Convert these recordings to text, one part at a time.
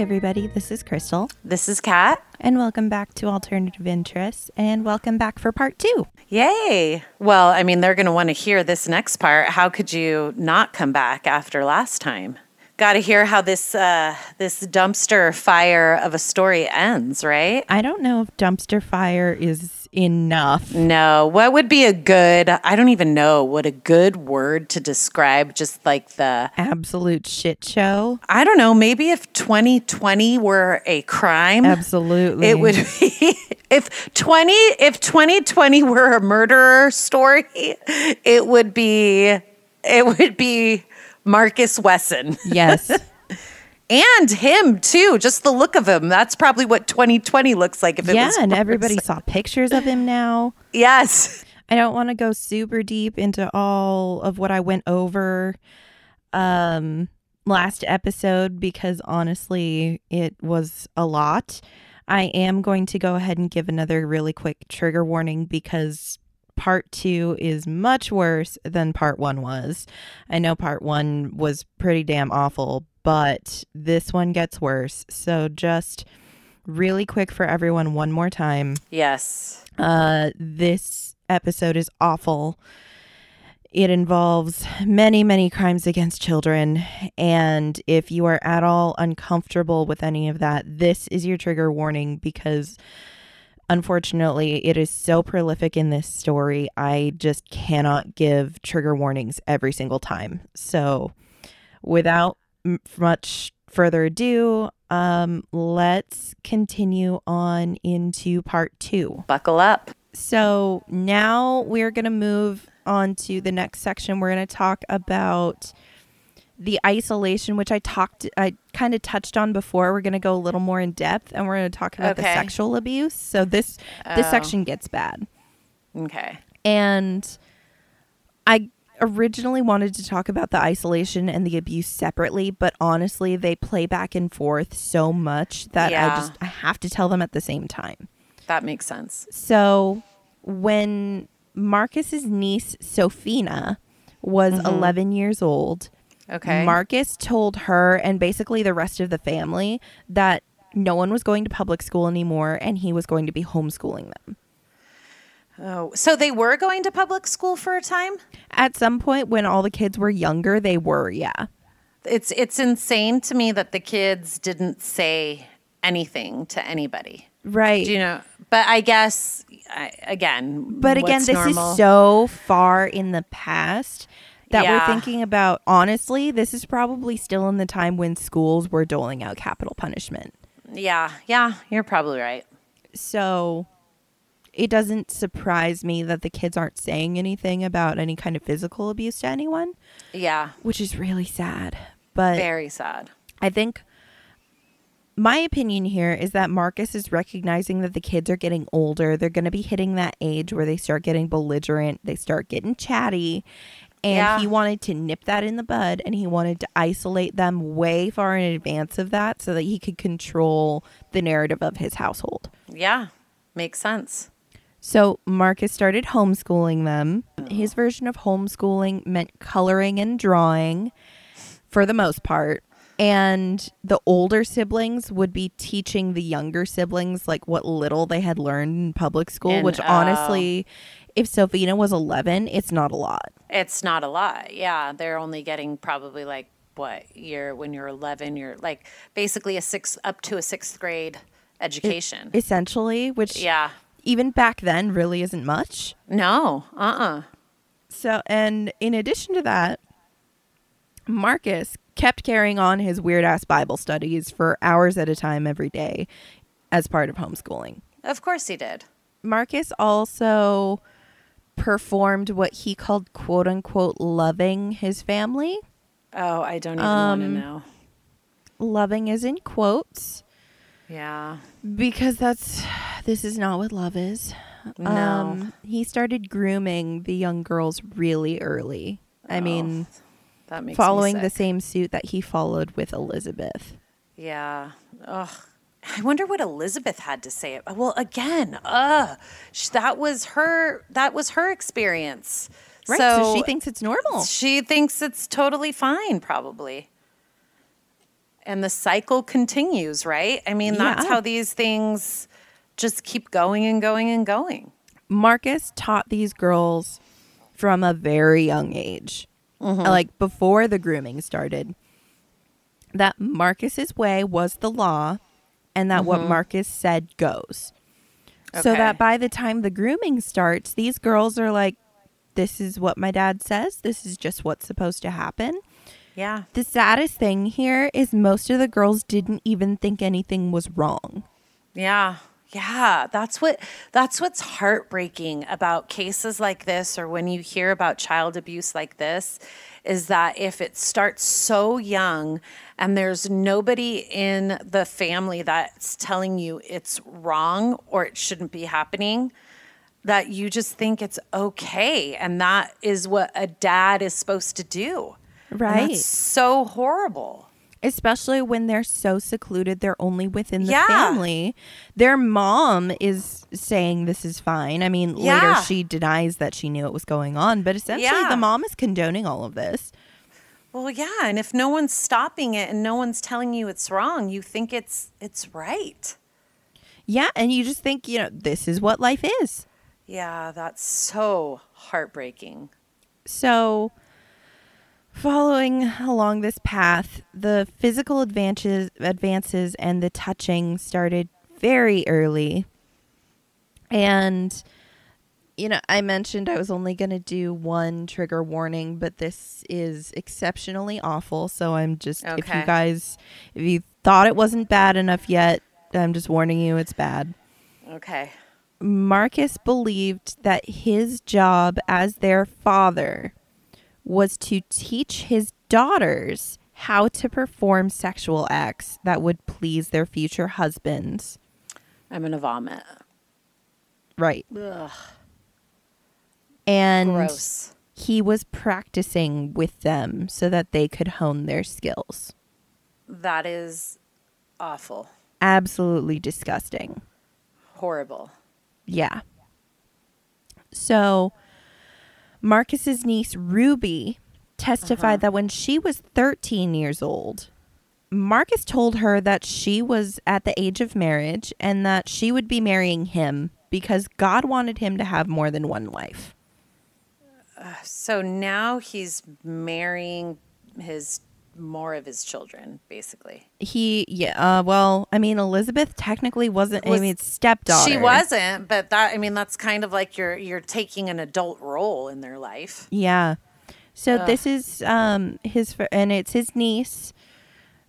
everybody. This is Crystal, This is Kat. and welcome back to Alternative Interests, and welcome back for part two. Yay. Well, I mean, they're going to want to hear this next part. How could you not come back after last time? Got to hear how this uh, this dumpster fire of a story ends, right? I don't know if dumpster fire is enough. No, what would be a good? I don't even know what a good word to describe just like the Absolute shit show. I don't know, maybe if 2020 were a crime, Absolutely. it would be if 20 if 2020 were a murderer story, it would be it would be Marcus Wesson. Yes. And him too, just the look of him. That's probably what 2020 looks like if it yeah, and everybody saw pictures of him now. Yes. I don't want to go super deep into all of what I went over um last episode because honestly it was a lot. I am going to go ahead and give another really quick trigger warning because part 2 is much worse than part 1 was. I know part 1 was pretty damn awful, but this one gets worse. So just really quick for everyone one more time. Yes. Uh, this episode is awful. It involves many, many crimes against children. And if you are at all uncomfortable with any of that, this is your trigger warning because unfortunately it is so prolific in this story. I just cannot give trigger warnings every single time. So without much further ado, um, let's continue on into part two. Buckle up. So now we're going to move on to the next section. We're going to talk about the isolation, which I talked, I kind of touched on before. We're going to go a little more in depth, and we're going to talk about the sexual abuse. So this this Oh. section gets bad, Okay. and I originally wanted to talk about the isolation and the abuse separately, but honestly, they play back and forth so much that I just I have to tell them at the same time. That makes sense. So when Marcus's niece Sophina was mm-hmm. 11 years old, Okay. Marcus told her and basically the rest of the family that no one was going to public school anymore and he was going to be homeschooling them. Oh, so they were going to public school for a time? At some point when all the kids were younger, they were, yeah. It's it's insane to me that the kids didn't say anything to anybody. Right. Do you know? But I guess I, again, but again, this normal? is so far in the past that we're thinking about honestly, this is probably still in the time when schools were doling out capital punishment. yeah, yeah. You're probably right. So it doesn't surprise me that the kids aren't saying anything about any kind of physical abuse to anyone, Yeah, which is really sad. But very sad. I think my opinion here is that Marcus is recognizing that the kids are getting older. They're going to be hitting that age where they start getting belligerent, they start getting chatty. And Yeah. he wanted to nip that in the bud and he wanted to isolate them way far in advance of that so that he could control the narrative of his household. Yeah, makes sense. So Marcus started homeschooling them. His version of homeschooling meant coloring and drawing for the most part. And the older siblings would be teaching the younger siblings like what little they had learned in public school, And, which oh. honestly, if Sophina was 11, it's not a lot. It's not a lot. Yeah, they're only getting probably like what year when you're 11. You're like basically a six up to a sixth grade education. Essentially, which yeah. Even back then really isn't much. No. Uh. uh So, and in addition to that, Marcus kept carrying on his weird ass Bible studies for hours at a time every day as part of homeschooling. Of course he did. Marcus also performed what he called quote unquote loving his family. Oh, I don't even want to Um, know. Loving is in quotes Yeah. because that's this is not what love is. No. Um, he started grooming the young girls really early. I Oh, mean, that makes following the same suit that he followed with Elizabeth. Yeah. Ugh. I wonder what Elizabeth had to say. Well, again, uh, that was her. That was her experience. Right. So, she thinks it's normal. she thinks it's totally fine. Probably. And the cycle continues, right? I mean, that's Yeah. how these things just keep going and going and going. Marcus taught these girls from a very young age, mm-hmm. like before the grooming started, that Marcus's way was the law and that what mm-hmm. Marcus said goes. So that by the time the grooming starts, these girls are like, this is what my dad says. This is just what's supposed to happen. Yeah. The saddest thing here is most of the girls didn't even think anything was wrong. Yeah. Yeah, that's what that's what's heartbreaking about cases like this or when you hear about child abuse like this is that if it starts so young and there's nobody in the family that's telling you it's wrong or it shouldn't be happening, that you just think it's okay and that is what a dad is supposed to do. Right. so horrible. especially when they're so secluded they're only within the Yeah. family their mom is saying this is fine i mean Yeah. later she denies that she knew it was going on but essentially Yeah. the mom is condoning all of this Well, yeah, and if no one's stopping it and no one's telling you it's wrong, you think it's it's right. yeah and you just think you know this is what life is Yeah, that's so heartbreaking. so following along this path the physical advances advances and the touching started very early. And you know i mentioned i was only going to do one trigger warning but this is exceptionally awful. So i'm just if you guys if you thought it wasn't bad enough yet i'm just warning you it's bad. Okay. Marcus believed that his job as their father was to teach his daughters how to perform sexual acts that would please their future husbands. I'm going to vomit. Right. Ugh, And gross. he was practicing with them so that they could hone their skills. That is awful. Absolutely disgusting. Horrible. Yeah. So Marcus's niece Ruby testified uh-huh. that when she was 13 years old, Marcus told her that she was at the age of marriage and that she would be marrying him because God wanted him to have more than one wife. Uh, so now he's marrying his more of his children, basically. He, yeah, uh, well, I mean, Elizabeth technically wasn't, I mean, stepdaughter. She wasn't, but that I mean that's kind of like you're you're taking an adult role in their life. Yeah. So this is um his and it's his niece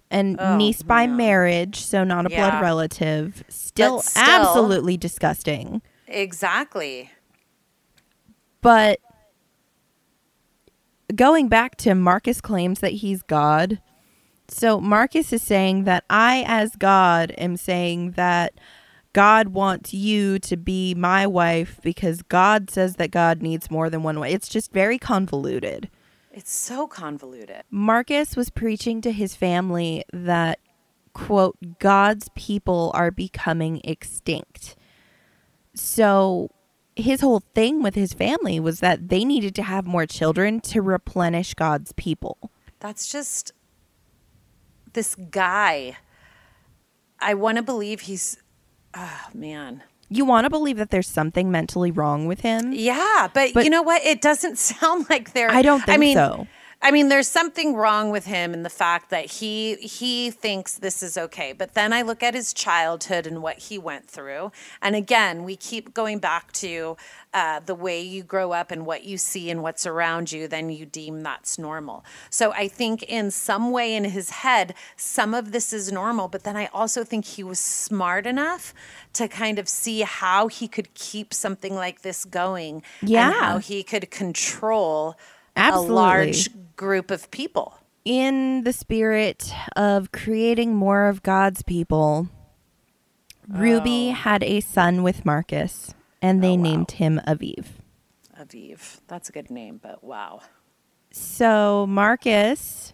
and Oh, niece by man. marriage, so not a blood relative. Still, still- absolutely disgusting. Exactly. But going back to Marcus claims that he's God. So Marcus is saying that I as God am saying that God wants you to be my wife because God says that God needs more than one wife. It's just very convoluted. It's so convoluted. Marcus was preaching to his family that, quote, God's people are becoming extinct. So his whole thing with his family was that they needed to have more children to replenish God's people. That's just this guy. I want to believe he's oh man. You want to believe that there's something mentally wrong with him? Yeah, but, But- you know what? It doesn't sound like there I don't think mean, so. I mean, there's something wrong with him in the fact that he he thinks this is okay. But then I look at his childhood and what he went through, and again, we keep going back to uh, the way you grow up and what you see and what's around you. Then you deem that's normal. So I think in some way in his head, some of this is normal. But then I also think he was smart enough to kind of see how he could keep something like this going, Yeah. and how he could control Absolutely. a large group of people. In the spirit of creating more of God's people, Ruby had a son with Marcus, and they Oh, wow. named him Aviv. Aviv. That's a good name, but wow. So Marcus,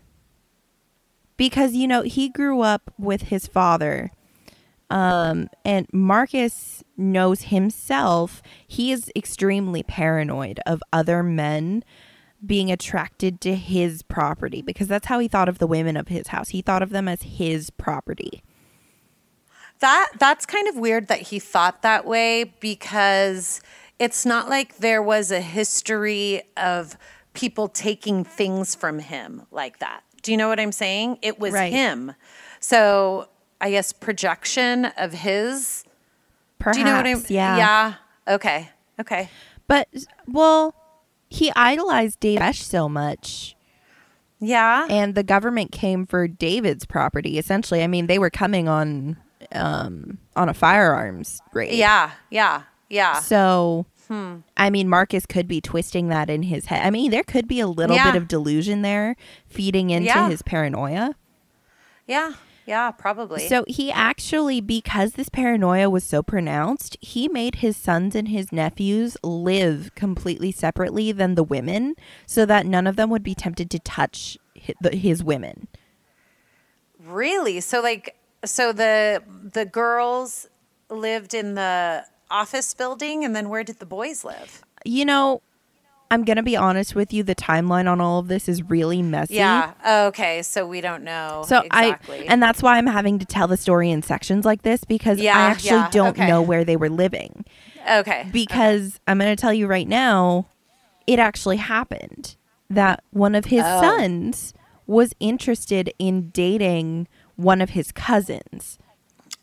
because you know he grew up with his father, um, and Marcus knows himself. He is extremely paranoid of other men being attracted to his property because that's how he thought of the women of his house. He thought of them as his property. That that's kind of weird that he thought that way because it's not like there was a history of people taking things from him like that. Do you know what I'm saying? It was Right. him. So I guess projection of his. Perhaps, Do you know what I'm? yeah. Yeah. Okay. Okay. But well, he idolized Dave Koresh so much, Yeah. and the government came for David's property. Essentially, I mean, they were coming on um on a firearms raid. yeah. Yeah. Yeah. So, Hmm. I mean, Marcus could be twisting that in his head. I mean, there could be a little Yeah. bit of delusion there feeding into Yeah. his paranoia. Yeah. Yeah. Probably. So he actually, because this paranoia was so pronounced, he made his sons and his nephews live completely separately than the women, so that none of them would be tempted to touch his women. Really? So like so the the girls lived in the office building and then where did the boys live? You know, I'm gonna be honest with you. The timeline on all of this is really messy. Yeah. Oh, okay, so we don't know So exactly. I, and that's why I'm having to tell the story in sections like this because Yeah, I actually yeah, don't okay. know where they were living. okay. because I'm going to tell you right now, it actually happened that one of his Oh. sons was interested in dating one of his cousins.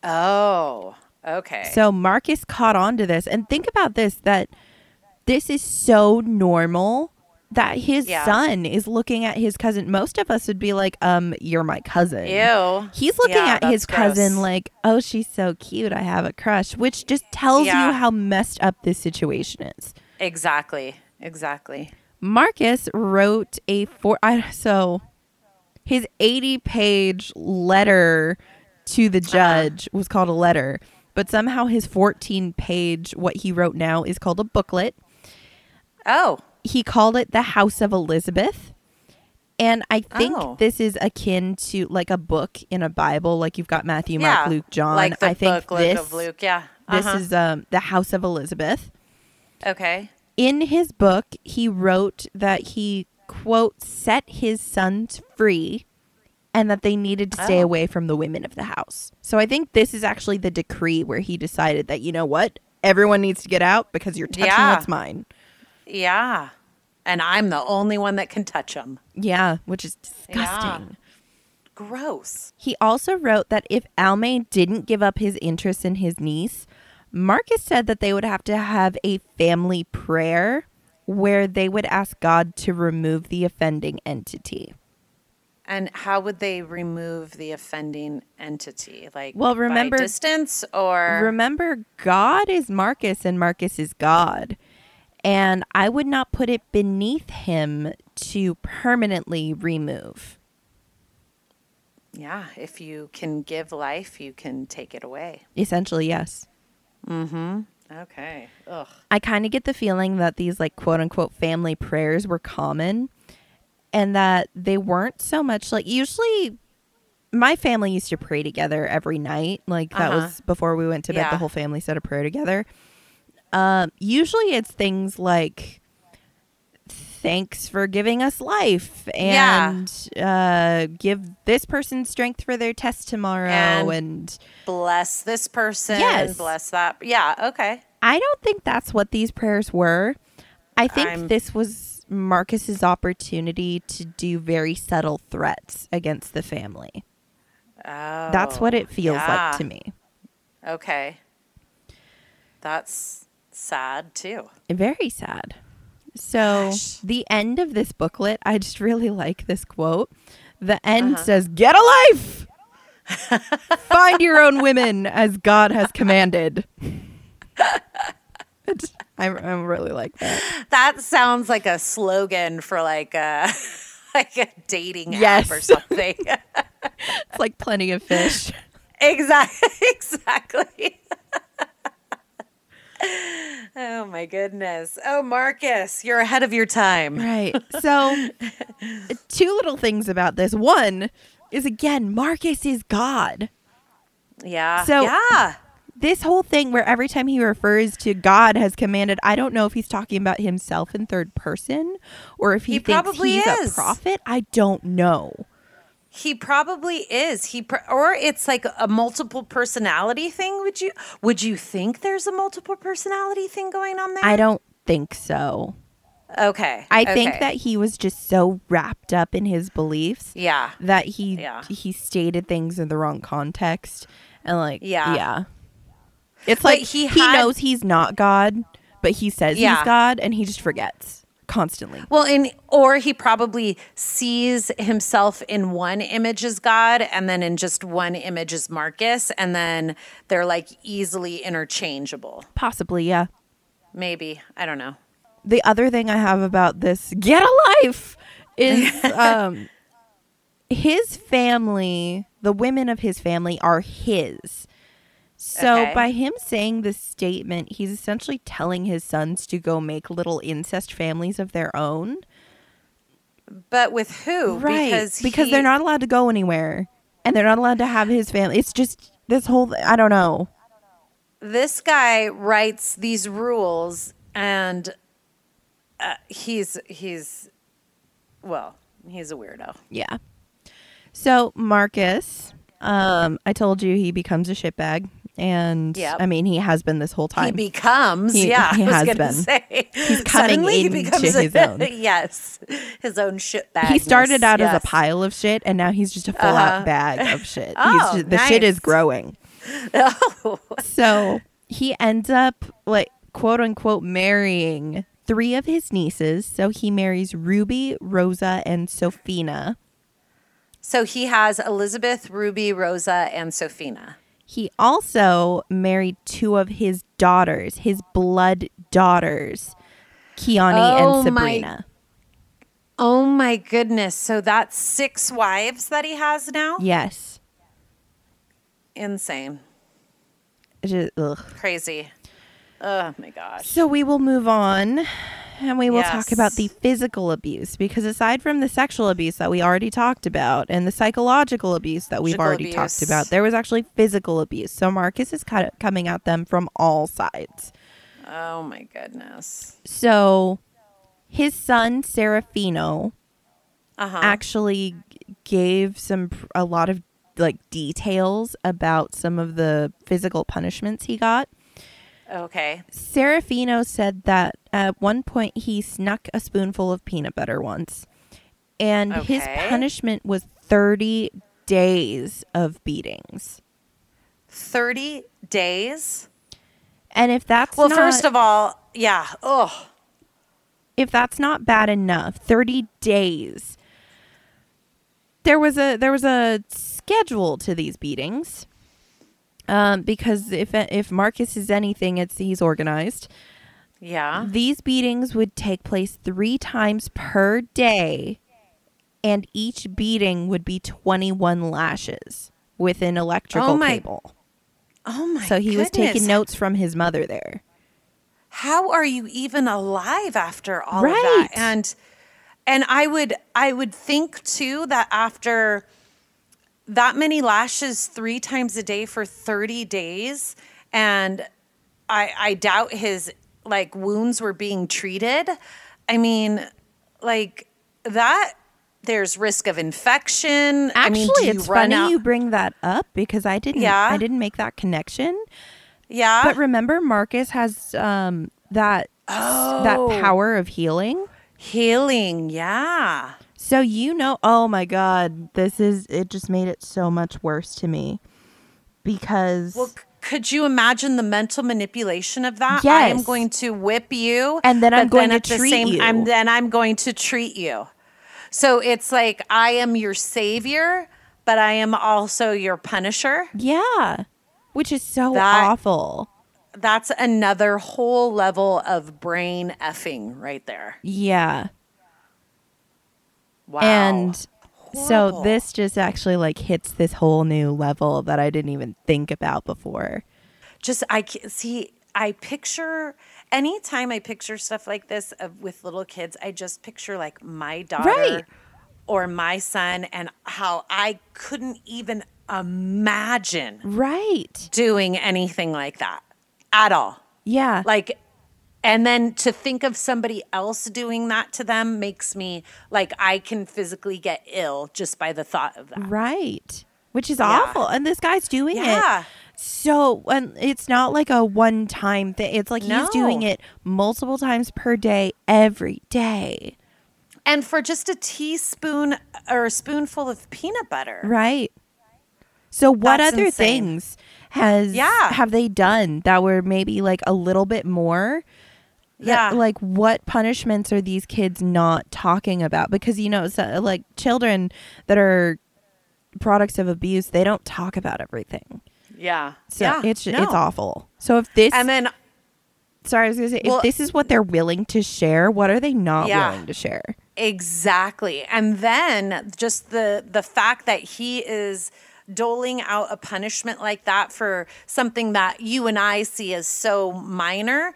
Oh. Okay. So Marcus caught on to this. And think about this that this is so normal that his Yeah. son is looking at his cousin. Most of us would be like, um, you're my cousin. Ew. He's looking Yeah, at his that's cousin like, oh, she's so cute. I have a crush, which just tells Yeah. you how messed up this situation is. Exactly. Exactly. Marcus wrote a four. I, so his eighty-page letter to the judge was called a letter, but somehow his fourteen-page what he wrote now is called a booklet. Oh. He called it the House of Elizabeth. And I think Oh. this is akin to like a book in a Bible, like you've got Matthew, yeah. Mark, Luke, John. Like the I think book this of Luke. Yeah. this Uh-huh. is um, the House of Elizabeth. Okay. in his book, he wrote that he, quote, set his sons free and that they needed to stay Oh. away from the women of the house. So I think this is actually the decree where he decided that, you know what? Everyone needs to get out because you're touching Yeah. what's mine. Yeah. And I'm the only one that can touch them. Yeah, which is disgusting. Gross. He also wrote that if Almae didn't give up his interest in his niece, Marcus said that they would have to have a family prayer where they would ask God to remove the offending entity. And how would they remove the offending entity? Like, Well, by remember- distance or Remember, God is Marcus and Marcus is God. And I would not put it beneath him to permanently remove. yeah, if you can give life, you can take it away. Essentially, yes. Mm-hmm. Okay. Ugh. I kind of get the feeling that these, like, quote unquote family prayers were common and that they weren't so much like usually my family used to pray together every night. Like, that Uh-huh. was before we went to bed, Yeah. the whole family said a prayer together. Um, usually it's things like, thanks for giving us life Yeah. and uh, give this person strength for their test tomorrow And- and Bless this person. Yes. Bless that. Yeah. Okay. I don't think that's what these prayers were. I think I'm- this was Marcus's opportunity to do very subtle threats against the family. Oh, That's what it feels yeah. like to me. Okay. That's sad too. Very sad. So, Gosh. the end of this booklet, I just really like this quote. The end Uh-huh. says, Get a life! Find your own women as God has commanded. It's- I, I really like that. That sounds like a slogan for like a like a dating Yes. app or something. It's like plenty of fish. exactly. Exactly. Oh my goodness. Oh Marcus, you're ahead of your time. Right. So, two little things about this. One is again, Marcus is God. Yeah. So- yeah. this whole thing where every time he refers to God has commanded, I don't know if he's talking about himself in third person or if he, He thinks probably he's is. a prophet. I don't know. He probably is. He pr- or it's like a multiple personality thing. Would you would you think there's a multiple personality thing going on there? I don't think so. Okay. I think that he was just so wrapped up in his beliefs yeah. that he Yeah. he stated things in the wrong context and like Yeah. yeah. It's But like he he, had- knows he's not God, but he says Yeah. he's God and he just forgets constantly. Well, in or he probably sees himself in one image as God and then in just one image as Marcus and then they're like easily interchangeable. Possibly, yeah. Maybe. I don't know. the other thing I have about this get a life is um his family, the women of his family are his. So Okay. by him saying this statement, he's essentially telling his sons to go make little incest families of their own. But with who? Right. Because Because, he- they're not allowed to go anywhere and they're not allowed to have his family. It's just this whole I don't know. this guy writes these rules and uh, he's he's well, he's a weirdo. Yeah. So Marcus, um, I told you he becomes a shitbag, and Yep. I mean he has been this whole time. He becomes, He- yeah, he has been. say He's he becomes his a- own. yes, his own shit bag. he started out as a pile of shit, and now he's just a full Uh-huh. out bag of shit. Oh, just, the shit is growing. Oh, So he ends up like quote unquote marrying three of his nieces. So he marries Ruby, Rosa, and Sophina. so he has Elizabeth, Ruby, Rosa, and Sophina. He also married two of his daughters, his blood daughters, Kiani Oh and my- Sebrina. Oh my goodness! So that's six wives that he has now. Yes. Insane, just- ugh. crazy. Oh my gosh. So we will move on and we will talk about the physical abuse because aside from the sexual abuse that we already talked about and the psychological abuse that we've Physical already talked about, there was actually physical abuse. So Marcus is kind of coming at them from all sides. Oh my goodness. So his son Serafino Uh huh. actually gave some a lot of like details about some of the physical punishments he got. Okay. Serafino said that at one point he snuck a spoonful of peanut butter once. And his punishment was 30 days of beatings. Thirty days. And if that's Well, not, first of all, yeah. Oh, if that's not bad enough, 30 days. There was a there was a schedule to these beatings. Um, because if if Marcus is anything, it's he's organized. yeah. These beatings would take place three times per day, and each beating would be 21 lashes with an electrical Oh my cable. Oh my. So he was taking notes from his mother there. How are you even alive after all of Right. that? And and I would I would think too that after that many lashes three times a day for 30 days and I I doubt his like wounds were being treated. I mean, like that there's risk of infection. I Actually, mean, it's funny out? you bring that up because I didn't. Yeah. I didn't make that connection. yeah. But remember, Marcus has um, that that Oh. power of healing. Healing, yeah. So you know, oh my God, this is it. Just made it so much worse to me because Well, c- could you imagine the mental manipulation of that? I am going to whip you, And then I'm going to at the treat you. I'm then I'm going to treat you. So it's like I am your savior, but I am also your punisher. yeah, which is so That- awful. That's another whole level of brain effing right there. Yeah, Wow. and so this just actually like hits this whole new level that I didn't even think about before. just I see I picture anytime I picture stuff like this of, with little kids, I just picture like my daughter Right. or my son and how I couldn't even imagine Right. doing anything like that at all. Yeah. Like, and then to think of somebody else doing that to them makes me like I can physically get ill just by the thought of that. right. Which is awful. And this guy's doing it. Yeah. it. So, and it's not like a one time thing. It's like he's doing it multiple times per day, every day. And for just a teaspoon or a spoonful of peanut butter. Right. So what That's other insane. things has Yeah. have they done that were maybe like a little bit more? That- Yeah. like what punishments are these kids not talking about? Because you know, so, like children that are products of abuse, they don't talk about everything. Yeah. So yeah. it's No. it's awful. So if this And then sorry, I was gonna say Well- if this is what they're willing to share, what are they not Yeah. willing to share? Exactly. And then just the the fact that he is doling out a punishment like that for something that you and I see as so minor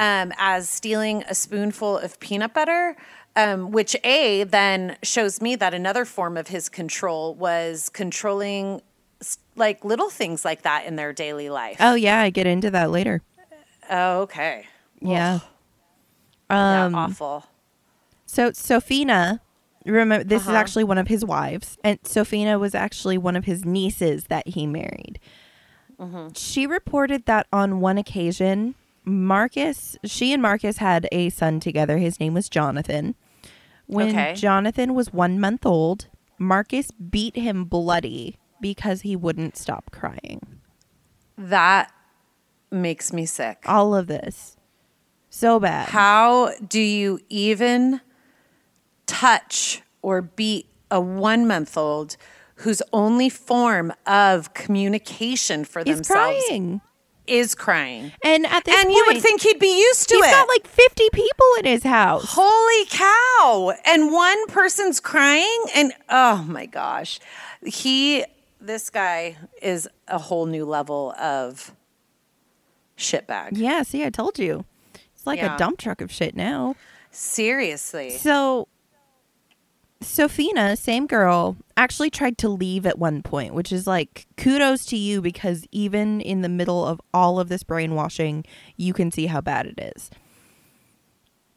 um, as stealing a spoonful of peanut butter, um, which A then shows me that another form of his control was controlling like little things like that in their daily life. Oh yeah, I get into that later. Oh, okay. Yeah. Yeah, Um awful. So Sophina, remember this is Uh-huh. actually one of his wives, and Sophina was actually one of his nieces that he married. Mm-hmm. She reported that on one occasion, Marcus, she and Marcus had a son together. His name was Jonathan. When Okay. Jonathan was one month old, Marcus beat him bloody because he wouldn't stop crying. That makes me sick. All of this. So bad. How do you even touch or beat a one month old whose only form of communication for He's themselves crying. Is crying? And at this And you would think he'd be used to he's it. He's got like 50 people in his house. Holy cow. And one person's crying and oh my gosh. He this guy is a whole new level of shitbag. Yeah, see, I told you. It's like Yeah. a dump truck of shit now. Seriously. So, Sophina, same girl, actually tried to leave at one point, which is like kudos to you because even in the middle of all of this brainwashing, you can see how bad it is.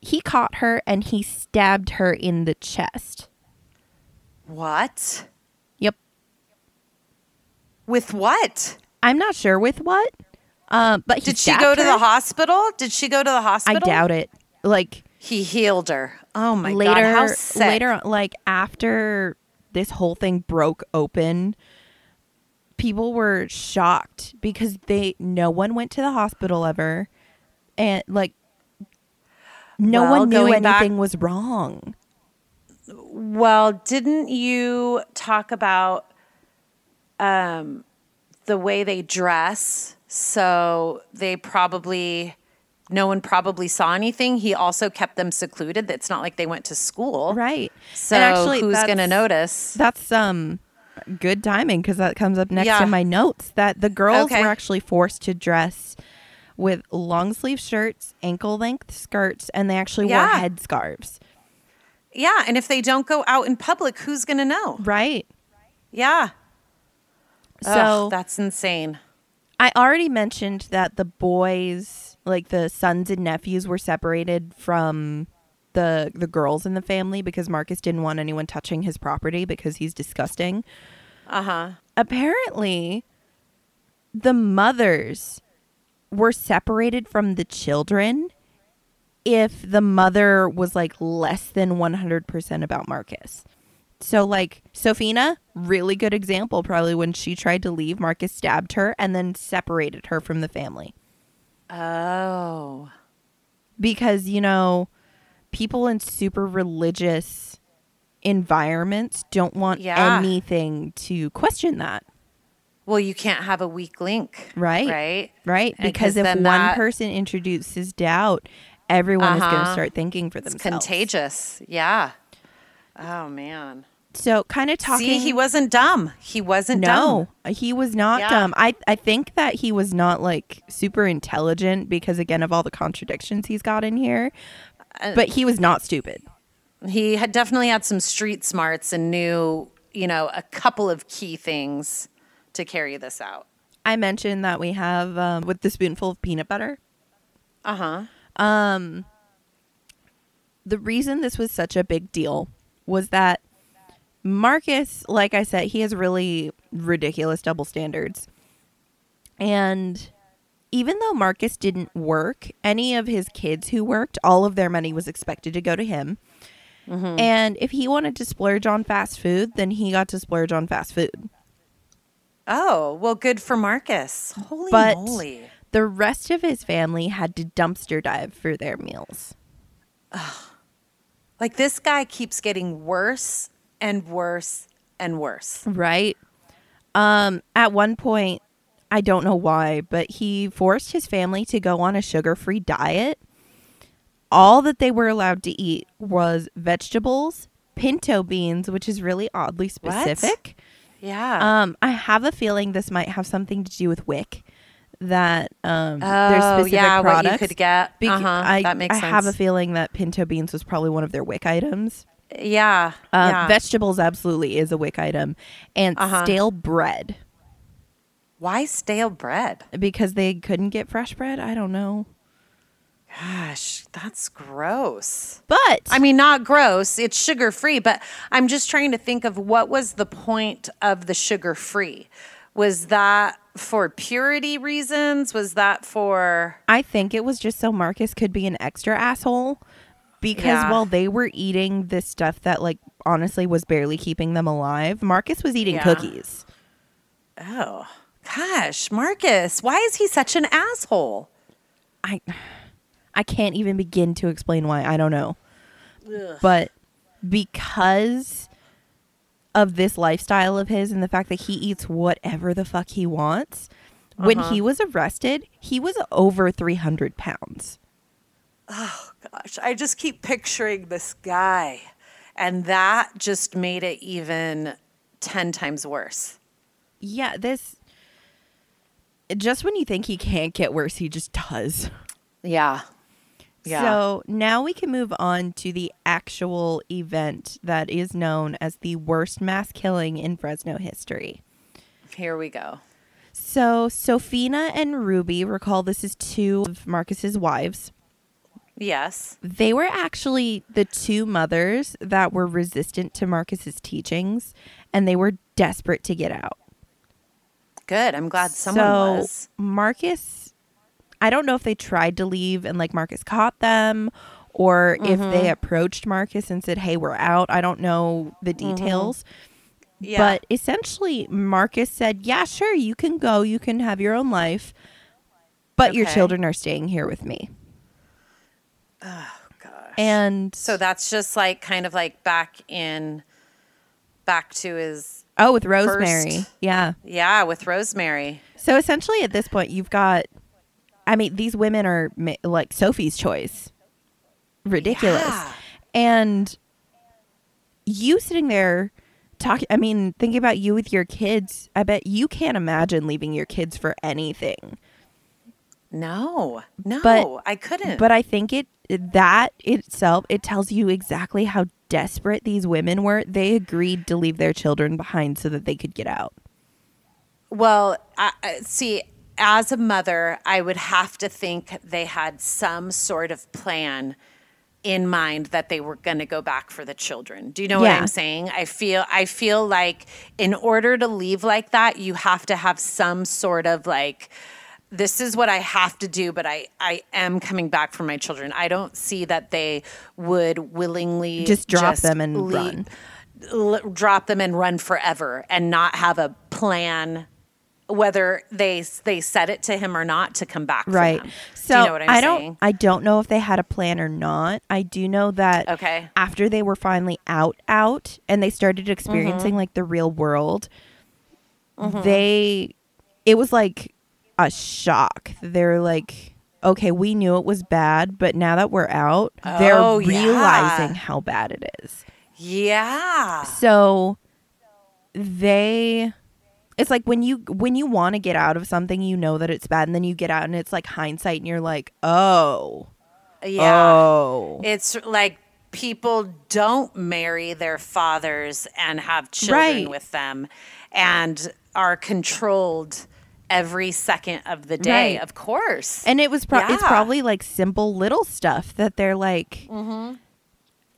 He caught her and he stabbed her in the chest. What? Yep. With what? I'm not sure with what. Um, but Did she go to the hospital? Did she go to the hospital? I doubt it. Like He healed her. Oh my later god, how sick. later on, like after this whole thing broke open people were shocked because they no one went to the hospital ever and like no Well, one knew going back- anything was wrong Well, didn't you talk about um, the way they dress? So they probably, no one probably saw anything. He also kept them secluded. It's not like they went to school. right So and actually who's going to notice? that's um good timing because that comes up next Yeah. in my notes that the girls Okay. were actually forced to dress with long sleeve shirts ankle length skirts and they actually wore head scarves Yeah. And if they don't go out in public, who's going to know? right Yeah. so Ugh, that's insane. I already mentioned that the boys, like the sons and nephews, were separated from the the girls in the family because Marcus didn't want anyone touching his property because he's disgusting. Uh huh. Apparently, the mothers were separated from the children if the mother was like less than 100% about Marcus. So like Sophina, really good example probably when she tried to leave, Marcus stabbed her and then separated her from the family. Oh. Because, you know, people in super religious environments don't want Yeah. anything to question that, Well, you can't have a weak link. Right. Right. right? And Because 'cause if one that- person introduces doubt, everyone is going to Uh-huh. start thinking for It's themselves. contagious. Yeah. Oh man. So, kind of talking See, he wasn't dumb. He wasn't No, dumb. he was not Yeah. dumb. I I think that he was not like super intelligent because again of all the contradictions he's got in here. Uh, But he was not stupid. He had definitely had some street smarts and knew, you know, a couple of key things. to carry this out? I mentioned that we have um, with the spoonful of peanut butter. Uh huh. Um, the reason this was such a big deal was that Marcus, like I said, he has really ridiculous double standards. And even though Marcus didn't work, any of his kids who worked, all of their money was expected to go to him. Mm-hmm. And if he wanted to splurge on fast food, then he got to splurge on fast food. Oh, well, good for Marcus. Holy But moly. the rest of his family had to dumpster dive for their meals. Like this guy keeps getting worse and worse and worse. Right. Um, at one point, I don't know why, but he forced his family to go on a sugar free diet. All that they were allowed to eat was vegetables, pinto beans, which is really oddly specific. Yeah. Um, I have a feeling this might have something to do with WIC. That um, oh, there's specific yeah, products. what you could get. Bec- uh-huh. I, that makes I sense. have a feeling that pinto beans was probably one of their WIC items. Yeah. Uh, yeah. Vegetables absolutely is a WIC item, and Uh-huh. stale bread Why stale bread? because they couldn't get fresh bread. I don't know, Gosh, that's gross. but I mean, not gross. It's sugar free, but I'm just trying to think of what was the point of the sugar free. Was that for purity reasons? Was that for I think it was just so Marcus could be an extra asshole because Yeah. while they were eating this stuff that like honestly was barely keeping them alive, Marcus was eating Yeah. cookies. oh gosh, Marcus? Why is he such an asshole? I I can't even begin to explain why. I don't know. But because of this lifestyle of his and the fact that he eats whatever the fuck he wants, when Uh-huh. he was arrested, he was over 300 pounds. Gosh, I just keep picturing this guy, and that just made it even ten times worse. Yeah, this. Just when you think he can't get worse, he just does. Yeah. Yeah. So now we can move on to the actual event that is known as the worst mass killing in Fresno history. Here we go. So Sophina and Ruby, recall this is two of Marcus's wives. Yes. They were actually the two mothers that were resistant to Marcus's teachings and they were desperate to get out. Good. I'm glad someone so was. Marcus, I don't know if they tried to leave and like Marcus caught them or if Mm-hmm. they approached Marcus and said, "Hey, we're out." I don't know the details. Yeah. But essentially, Marcus said, "Yeah, sure, you can go. You can have your own life, but your children are staying here with me." Oh, gosh. And So that's just like kind of like back in, back to his, oh, with Rosemary, First- yeah. yeah, with Rosemary. So essentially, at this point, you've got. I mean, these women are like Sophie's choice. Ridiculous. Yeah. And you sitting there talking, I mean, thinking about you with your kids, I bet you can't imagine leaving your kids for anything. No, no, But- I couldn't. But I think it, that itself, it tells you exactly how desperate these women were. They agreed to leave their children behind so that they could get out. Well, I, see, as a mother, I would have to think they had some sort of plan in mind that they were going to go back for the children. Do you know what I'm saying? I feel I feel like in order to leave like that, you have to have some sort of like this is what I have to do, but I I am coming back for my children. I don't see that they would willingly Just drop them and run. drop them and run forever and not have a plan whether they they said it to him or not to come back for right them. so Do you know I don't saying? i don't know if they had a plan or not i do know that Okay. after they were finally out out and they started Mm-hmm. experiencing like the real world they it was like a shock they're like okay we knew it was bad but now that we're out they're Oh, yeah. realizing how bad it is Yeah. so they it's like when you when you want to get out of something you know that it's bad and then you get out and it's like hindsight and you're like oh Yeah. oh It's like people don't marry their fathers and have children Right. with them. and are controlled every second of the day. Right. Of course. And it was pro- it's probably like simple little stuff that they're like mm-hmm.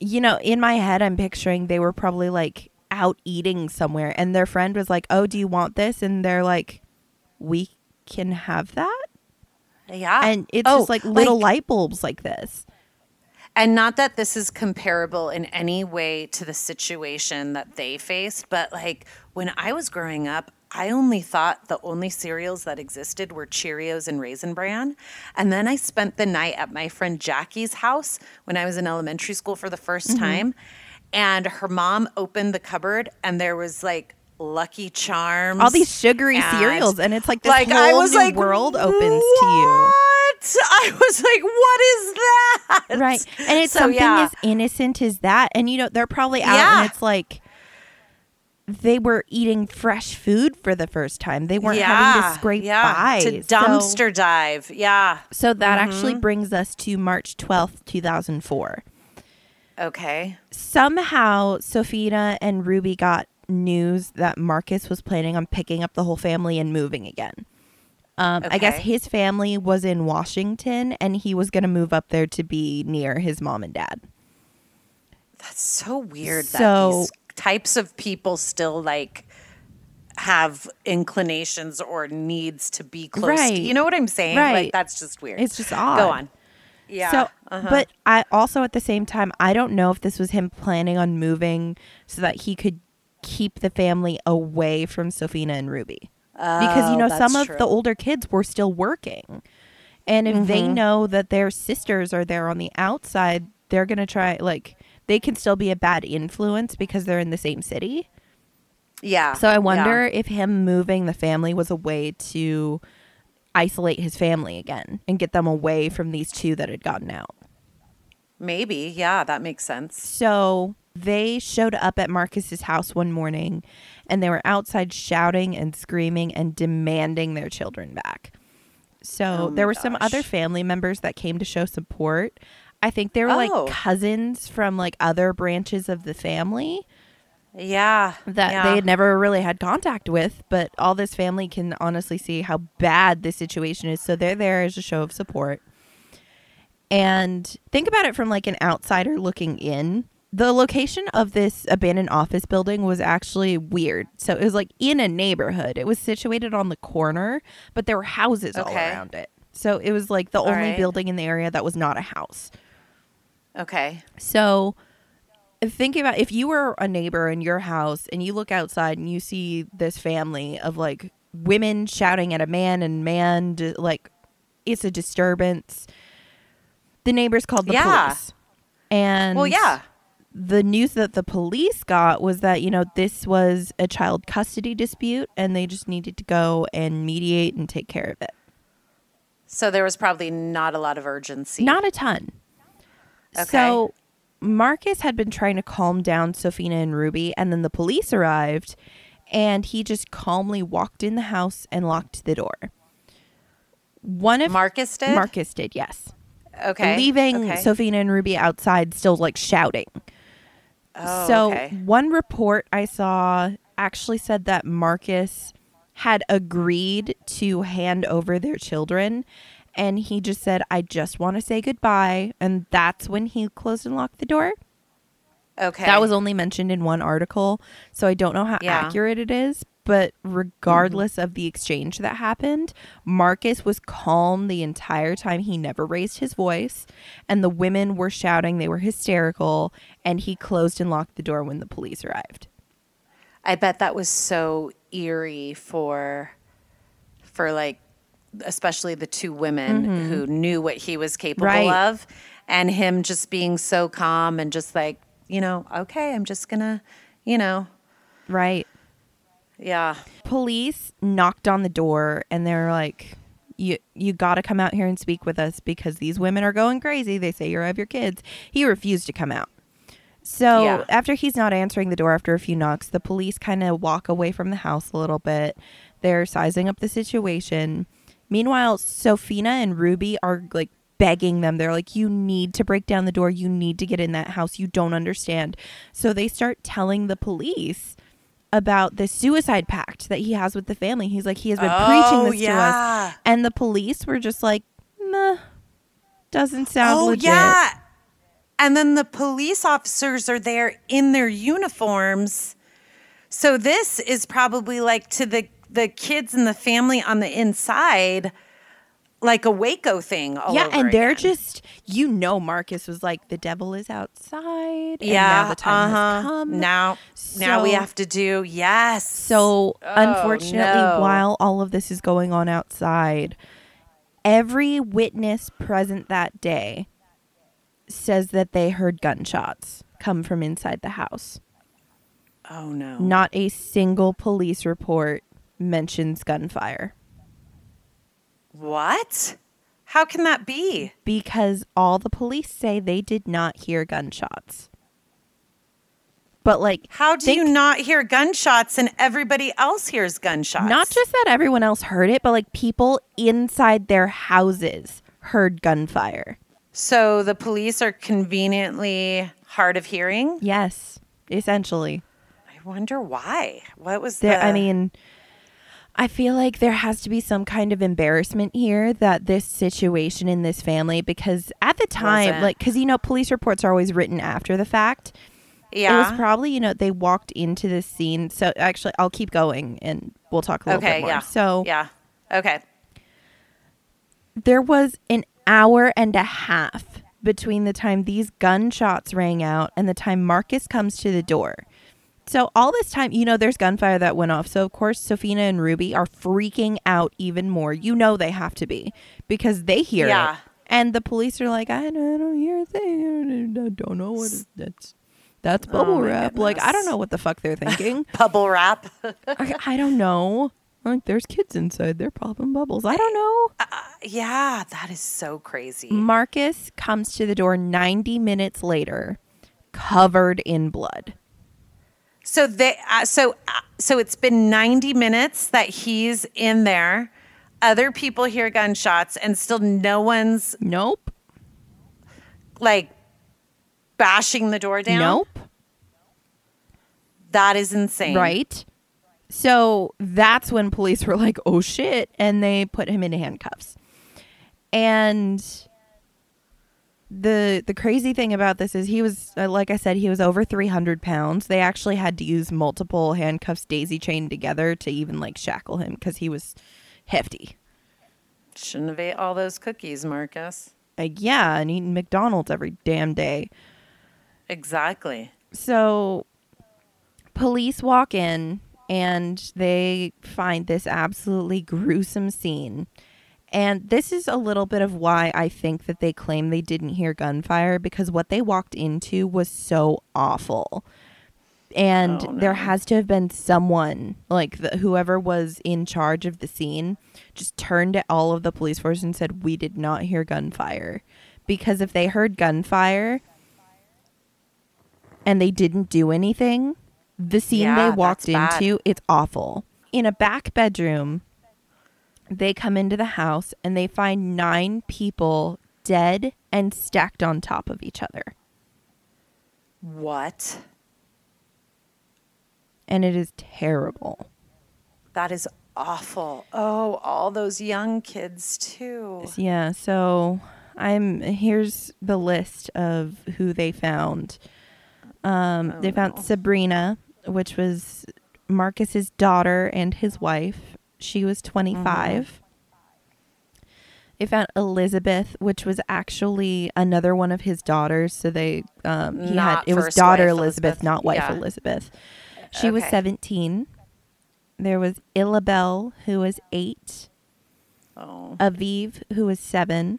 you know, in my head I'm picturing they were probably like out eating somewhere and their friend was like, "Oh, do you want this?" and they're like, "We can have that?" yeah. And it's Oh, just like little light bulbs like this. And not that this is comparable in any way to the situation that they faced, but like when I was growing up, I only thought the only cereals that existed were Cheerios and Raisin Bran. And then I spent the night at my friend Jackie's house when I was in elementary school for the 1st Mm-hmm. time. And her mom opened the cupboard and there was like Lucky Charms. All these sugary and- cereals and it's like this like whole I was new like world opens to you. What? I was like, what is that? Right. And it's So, something yeah. as innocent as that. And you know, they're probably out Yeah. and it's like they were eating fresh food for the first time. They weren't having to scrape by. to So- dumpster dive. Yeah. So, that actually Mm-hmm. brings us to March 12th, 2004. Okay. Somehow, Sophina and Ruby got news that Marcus was planning on picking up the whole family and moving again. Um, I guess his family was in Washington and he was going to move up there to be near his mom and dad. That's so weird that So- these types of people still like have inclinations or needs to be close. Right. To, you know what I'm saying? Right. Like that's just weird. It's just odd. Go on. Yeah. So, uh-huh. but I also at the same time, I don't know if this was him planning on moving so that he could keep the family away from Sophina and Ruby. because you Oh, know some of true. the older kids were still working. And if they Mm-hmm. know that their sisters are there on the outside, they're going to try like they can still be a bad influence because they're in the same city. yeah. So I yeah. wonder if him moving the family was a way to isolate his family again and get them away from these two that had gotten out. Maybe. Yeah, that makes sense. So they showed up at Marcus's house one morning and they were outside shouting and screaming and demanding their children back. So Oh there were some other family members that came to show support. I think they were Oh. like cousins from like other branches of the family Yeah. that yeah. they had never really had contact with, but all this family can honestly see how bad this situation is. So they're there as a show of support. And think about it from like an outsider looking in. The location of this abandoned office building was actually weird. So it was like in a neighborhood. It was situated on the corner, but there were houses all around it. So it was like the All only right. building in the area that was not a house. Okay. So think about if you were a neighbor in your house and you look outside and you see this family of like women shouting at a man and man d- like it's a disturbance. The neighbors called the Yeah. police. And Well, yeah. the news that the police got was that you know this was a child custody dispute and they just needed to go and mediate and take care of it. So there was probably not a lot of urgency. Not a ton. Okay. So Marcus had been trying to calm down Sophina and Ruby, and then the police arrived, and he just calmly walked in the house and locked the door. One of Marcus did. Marcus did, yes. Okay. Leaving Okay. Sophina and Ruby outside, still like shouting. Oh, so okay. one report I saw actually said that Marcus had agreed to hand over their children and he just said I just want to say goodbye and that's when he closed and locked the door. Okay. That was only mentioned in one article, so I don't know how Yeah. accurate it is, but regardless of the exchange that happened, Marcus was calm the entire time. He never raised his voice, and the women were shouting, they were hysterical, and he closed and locked the door when the police arrived. I bet that was so eerie for for like especially the two women who knew what he was capable Mm-hmm. Right. of and him just being so calm and just like, you know, okay, I'm just going to, you know, Right. yeah. Police knocked on the door and they're like, you you got to come out here and speak with us because these women are going crazy. They say you're of your kids. He refused to come out. So Yeah. after he's not answering the door after a few knocks, the police kind of walk away from the house a little bit. They're sizing up the situation. Meanwhile, Sophina and Ruby are like begging them. They're like, You need to break down the door. You need to get in that house. You don't understand. So they start telling the police about the suicide pact that he has with the family. He's like, he has been oh, preaching Oh, this to us. And the police were just like, nah, doesn't sound Oh legit. yeah. And then the police officers are there in their uniforms. So this is probably like to the the kids and the family on the inside like a Waco thing all yeah, and they're again. just, you know, Marcus was like, the devil is outside. and yeah, now the time uh-huh. has come. Now now we have to do yes. So, unfortunately, no. while all of this is going on outside, every witness present that day says that they heard gunshots come from inside the house. oh no. Not a single police report mentions gunfire What? How can that be? because all the police say they did not hear gunshots. But, like, How do think- you not hear gunshots and everybody else hears gunshots? Not just that everyone else heard it, but like people inside their houses heard gunfire. So the police are conveniently hard of hearing? Yes, essentially. I wonder why. What was There, the I mean, I feel like there has to be some kind of embarrassment here that this situation in this family, because at the time, Wasn't. like, because you know, police reports are always written after the fact. Yeah. It was probably, you know, they walked into this scene. So actually, I'll keep going and we'll talk a little okay, bit more. yeah. So Yeah. Okay. there was an hour and a half between the time these gunshots rang out and the time Marcus comes to the door. So all this time, you know, there's gunfire that went off. So of course, Sophina and Ruby are freaking out even more. You know they have to be because they hear Yeah. it, and the police are like, "I don't, I don't hear a thing. I don't know what it, that's." That's oh bubble Oh wrap. Like I don't know what the fuck they're thinking. Bubble wrap. I, I don't know. Like there's kids inside. They're popping bubbles. I don't know. Uh, uh, yeah, that is so crazy. Marcus comes to the door 90 minutes later, covered in blood. So they uh, so uh, so it's been 90 minutes that he's in there. Other people hear gunshots and still no one's Nope. like bashing the door down. Nope. That is insane. Right. So that's when police were like, oh shit. And they put him in handcuffs. And the the crazy thing about this is he was uh, like I said he was over 300 pounds. They actually had to use multiple handcuffs daisy chained together to even like shackle him because he was hefty. Shouldn't have ate all those cookies, Marcus. Like yeah, and eating McDonald's every damn day. Exactly. So police walk in and they find this absolutely gruesome scene. And this is a little bit of why I think that they claim they didn't hear gunfire because what they walked into was so awful. And Oh, there has to have been someone, like the, whoever was in charge of the scene, just turned to all of the police force and said, We did not hear gunfire. Because if they heard gunfire, and they didn't do anything, the scene Yeah, they walked that's bad. into, it's awful. In a back bedroom, they come into the house and they find nine people dead and stacked on top of each other. What? And it is terrible. That is awful. Oh, all those young kids too. Yeah, so I'm here's the list of who they found. Um, they found Sebrina, which was Marcus's daughter and his wife. She was 25. They found Elizabeth, which was actually another one of his daughters. So they, um, he Not had it was daughter Elizabeth, Elizabeth. not wife Yeah. Elizabeth. She was 17. There was Illabelle, who was eight. Oh. Aviv, who was seven,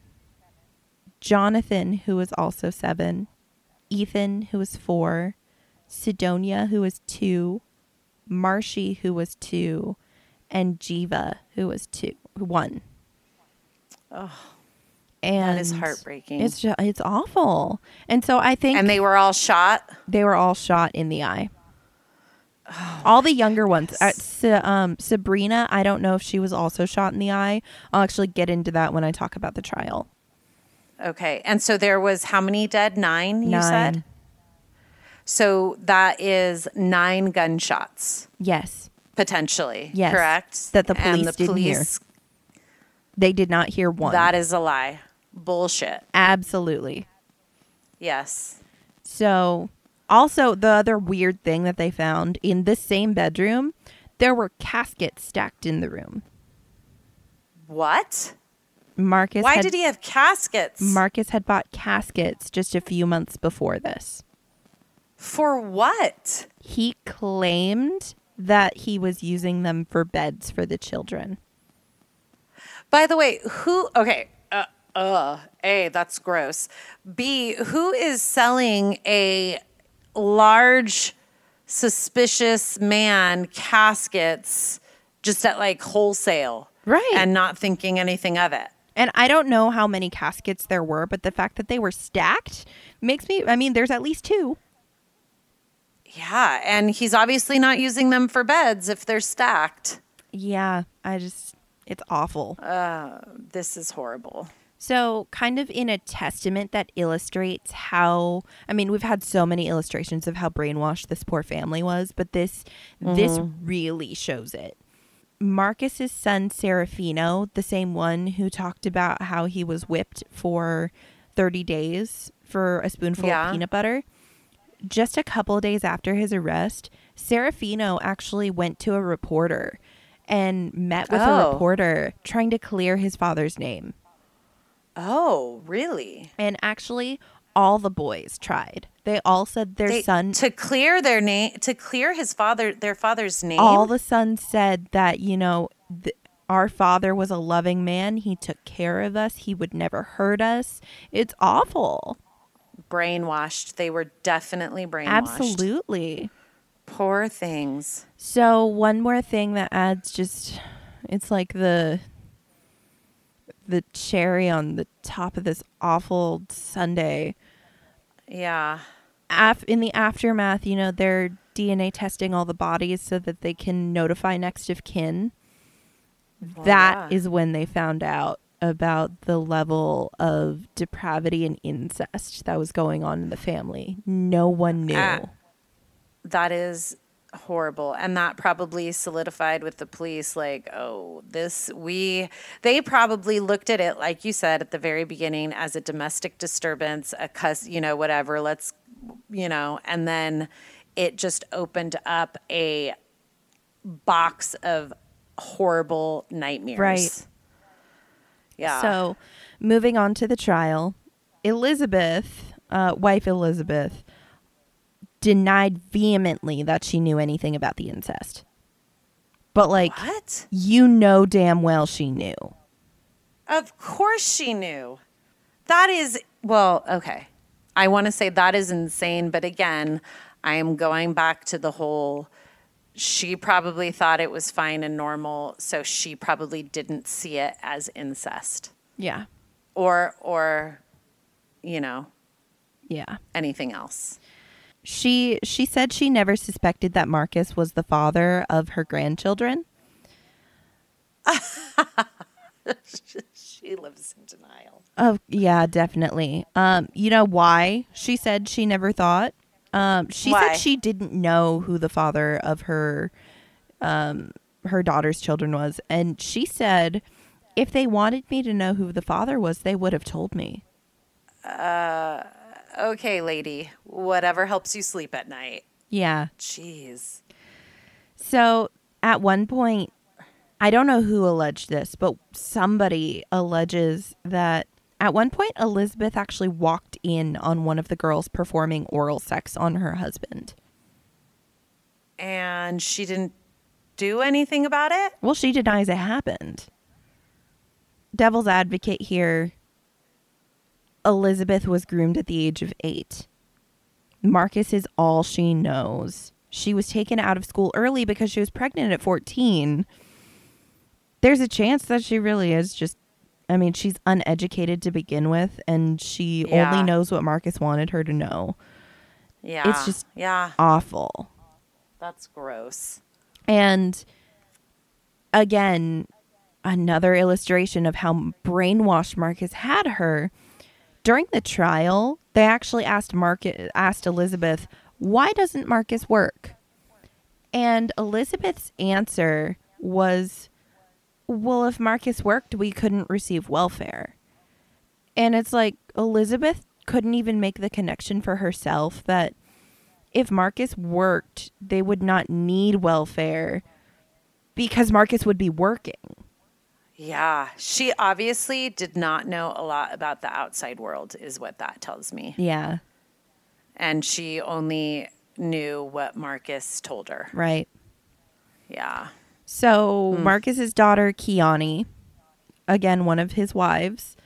Jonathan, who was also seven, Ethan, who was four, Sidonia, who was two, Marshey, who was two, and Jiva, who was two, one. Oh, And that is heartbreaking. It's just, it's awful. And so I think and they were all shot. they were all shot in the eye. all the younger ones. Uh, um, Sebrina, I don't know if she was also shot in the eye. I'll actually get into that when I talk about the trial. Okay. And so there was how many dead? Nine, you Nine. said? So that is nine gunshots Yes. Potentially. Yes. Correct. That the police didn't hear. They did not hear one. That is a lie. Bullshit. Absolutely. Yes. So, also, the other weird thing that they found in this same bedroom, there were caskets stacked in the room. What? Marcus Why had, did he have caskets? Marcus had bought caskets just a few months before this. For what? He claimed that he was using them for beds for the children. By the way, who? Okay. Uh, uh, A, that's gross. B, who is selling a large, suspicious man caskets just at like wholesale? Right. And not thinking anything of it. And I don't know how many caskets there were, but the fact that they were stacked makes me, I mean, there's at least two. Yeah. And he's obviously not using them for beds if they're stacked. Yeah, I just, it's awful. Uh, this is horrible. So, kind of in a testament that illustrates how I mean, we've had so many illustrations of how brainwashed this poor family was, but this this mm-hmm. really shows it. Marcus's son Serafino, the same one who talked about how he was whipped for 30 days for a spoonful Yeah. of peanut butter. Just a couple days after his arrest, Serafino actually went to a reporter and met with a Oh. reporter trying to clear his father's name. Oh, really? And actually, all the boys tried. They all said their They- son. to clear their name to clear his father their father's name. all the sons said that you know th- our father was a loving man. He took care of us. He would never hurt us. It's awful. Brainwashed. They were definitely brainwashed. Absolutely. Poor things. So one more thing that adds just it's like the the cherry on the top of this awful Sunday. Yeah. af- in the aftermath, you know, they're DNA testing all the bodies so that they can notify next of kin. That is yeah. when they found out about the level of depravity and incest that was going on in the family. No one knew. Ah. That is horrible. And that probably solidified with the police like, oh, this we they probably looked at it like you said at the very beginning as a domestic disturbance, a cuss, you know, whatever. Let's you know, and then it just opened up a box of horrible nightmares. Right. Yeah. So, moving on to the trial, Elizabeth, uh, wife Elizabeth, denied vehemently that she knew anything about the incest. But, like, what? you know damn well she knew. Of course she knew. That is, well, okay. I want to say that is insane, but again, I am going back to the whole she probably thought it was fine and normal, so she probably didn't see it as incest Yeah. or or you know, Yeah. anything else. She she said she never suspected that Marcus was the father of her grandchildren. She lives in denial. Oh, yeah, definitely. Um, you know why she said she never thought? Um, she Why? said she didn't know who the father of her um her daughter's children was, and she said if they wanted me to know who the father was, they would have told me. Uh, okay, lady, whatever helps you sleep at night. Yeah. Jeez. So at one point, I don't know who alleged this, but somebody alleges that at one point Elizabeth actually walked in on one of the girls performing oral sex on her husband. And she didn't do anything about it? Well, she denies it happened. Devil's advocate here Elizabeth was groomed at the age of eight. Marcus is all she knows. She was taken out of school early because she was pregnant at 14. There's a chance that she really is just, I mean, she's uneducated to begin with, and she Yeah. only knows what Marcus wanted her to know. Yeah. It's just- yeah, Awful. that's gross. And again, another illustration of how brainwashed Marcus had her. During the trial, they actually asked Marcus asked Elizabeth, Why doesn't Marcus work? And Elizabeth's answer was, Well, if Marcus worked, we couldn't receive welfare. And it's like Elizabeth couldn't even make the connection for herself that if Marcus worked, they would not need welfare because Marcus would be working. Yeah. She obviously did not know a lot about the outside world, is what that tells me. Yeah, And she only knew what Marcus told her. right. Yeah. So Marcus's daughter Kiani, again one of his wives,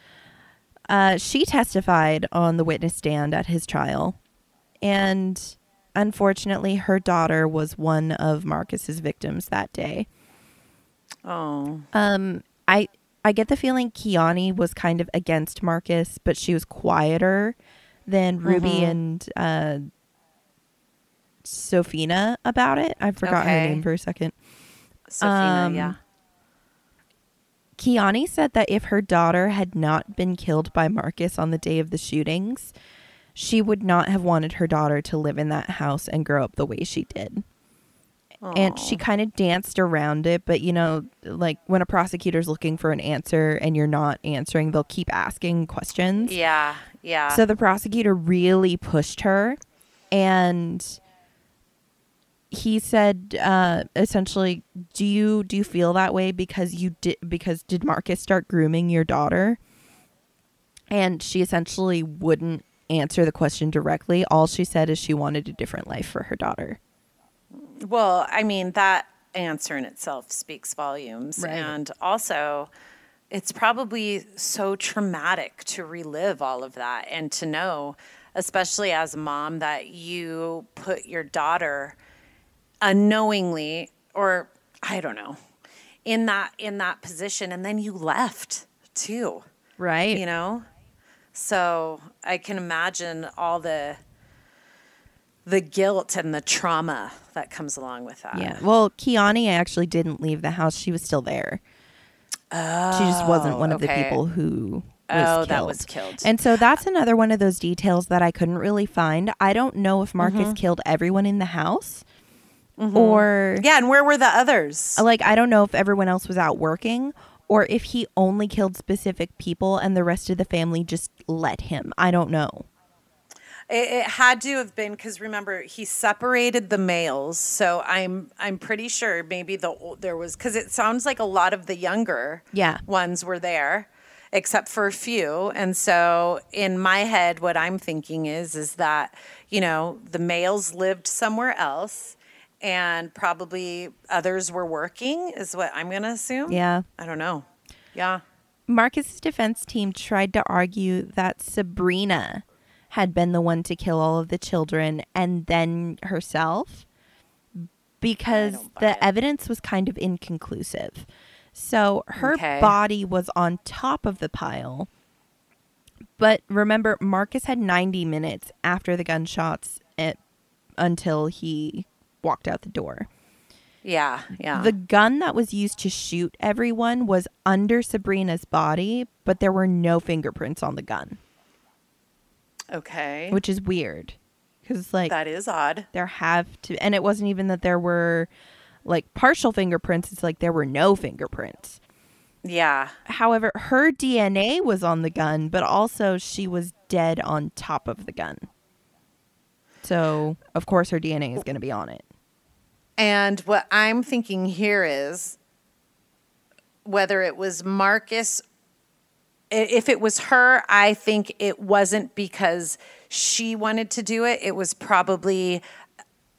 uh, she testified on the witness stand at his trial, and unfortunately, her daughter was one of Marcus's victims that day. Oh. Um, I I get the feeling Kiani was kind of against Marcus, but she was quieter than Ruby and uh, Sophina about it. I forgot her name for a second. Sophina, Um, yeah. Kiani said that if her daughter had not been killed by Marcus on the day of the shootings, she would not have wanted her daughter to live in that house and grow up the way she did. And she kind of danced around it, but you know, like when a prosecutor's looking for an answer and you're not answering, they'll keep asking questions. Yeah. Yeah. So the prosecutor really pushed her, and he said uh, essentially, "Do you do you feel that way because you did because did Marcus start grooming your daughter?" And she essentially wouldn't answer the question directly. All she said is she wanted a different life for her daughter. Well, I mean, that answer in itself speaks volumes. Right. And also, it's probably so traumatic to relive all of that and to know, especially as a mom, that you put your daughter unknowingly or I don't know in that in that position and then you left too Right. you know so i can imagine all the the guilt and the trauma that comes along with that Yeah. Well, Kiani actually didn't leave the house. She was still there. Oh, she just wasn't one of the people who was oh killed. that was killed And so that's another one of those details that I couldn't really find. I don't know if Marcus Mm-hmm. killed everyone in the house Mm-hmm. or yeah and where were the others uh, like I don't know if everyone else was out working or if he only killed specific people and the rest of the family just let him. I don't know. It, it had to have been because remember he separated the males, so I'm I'm pretty sure maybe the there was because it sounds like a lot of the younger Yeah. ones were there, except for a few. And so in my head, what I'm thinking is is that you know the males lived somewhere else, and probably others were working. Is what I'm gonna assume. Yeah. I don't know. Yeah. Marcus's defense team tried to argue that Sebrina had been the one to kill all of the children and then herself because the it. evidence was kind of inconclusive. So her Okay. body was on top of the pile. But remember, Marcus had 90 minutes after the gunshots at, until he walked out the door. Yeah. Yeah. The gun that was used to shoot everyone was under Sebrina's body, but there were no fingerprints on the gun, okay. which is weird. Because, like, that is odd. there have to, and it wasn't even that there were like partial fingerprints, it's like there were no fingerprints. Yeah. However, her DNA was on the gun, but also she was dead on top of the gun. So, of course, her DNA is going to be on it. And what I'm thinking here is whether it was Marcus, if it was her, I think it wasn't because she wanted to do it. It was probably